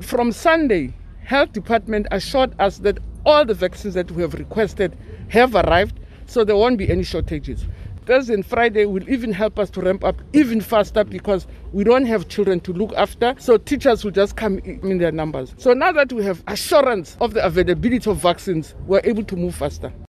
From Sunday, Health Department assured us that all the vaccines that we have requested have arrived, so there won't be any shortages. Thursday and Friday will even help us to ramp up even faster because we don't have children to look after. So teachers will just come in their numbers. So now that we have assurance of the availability of vaccines, we're able to move faster.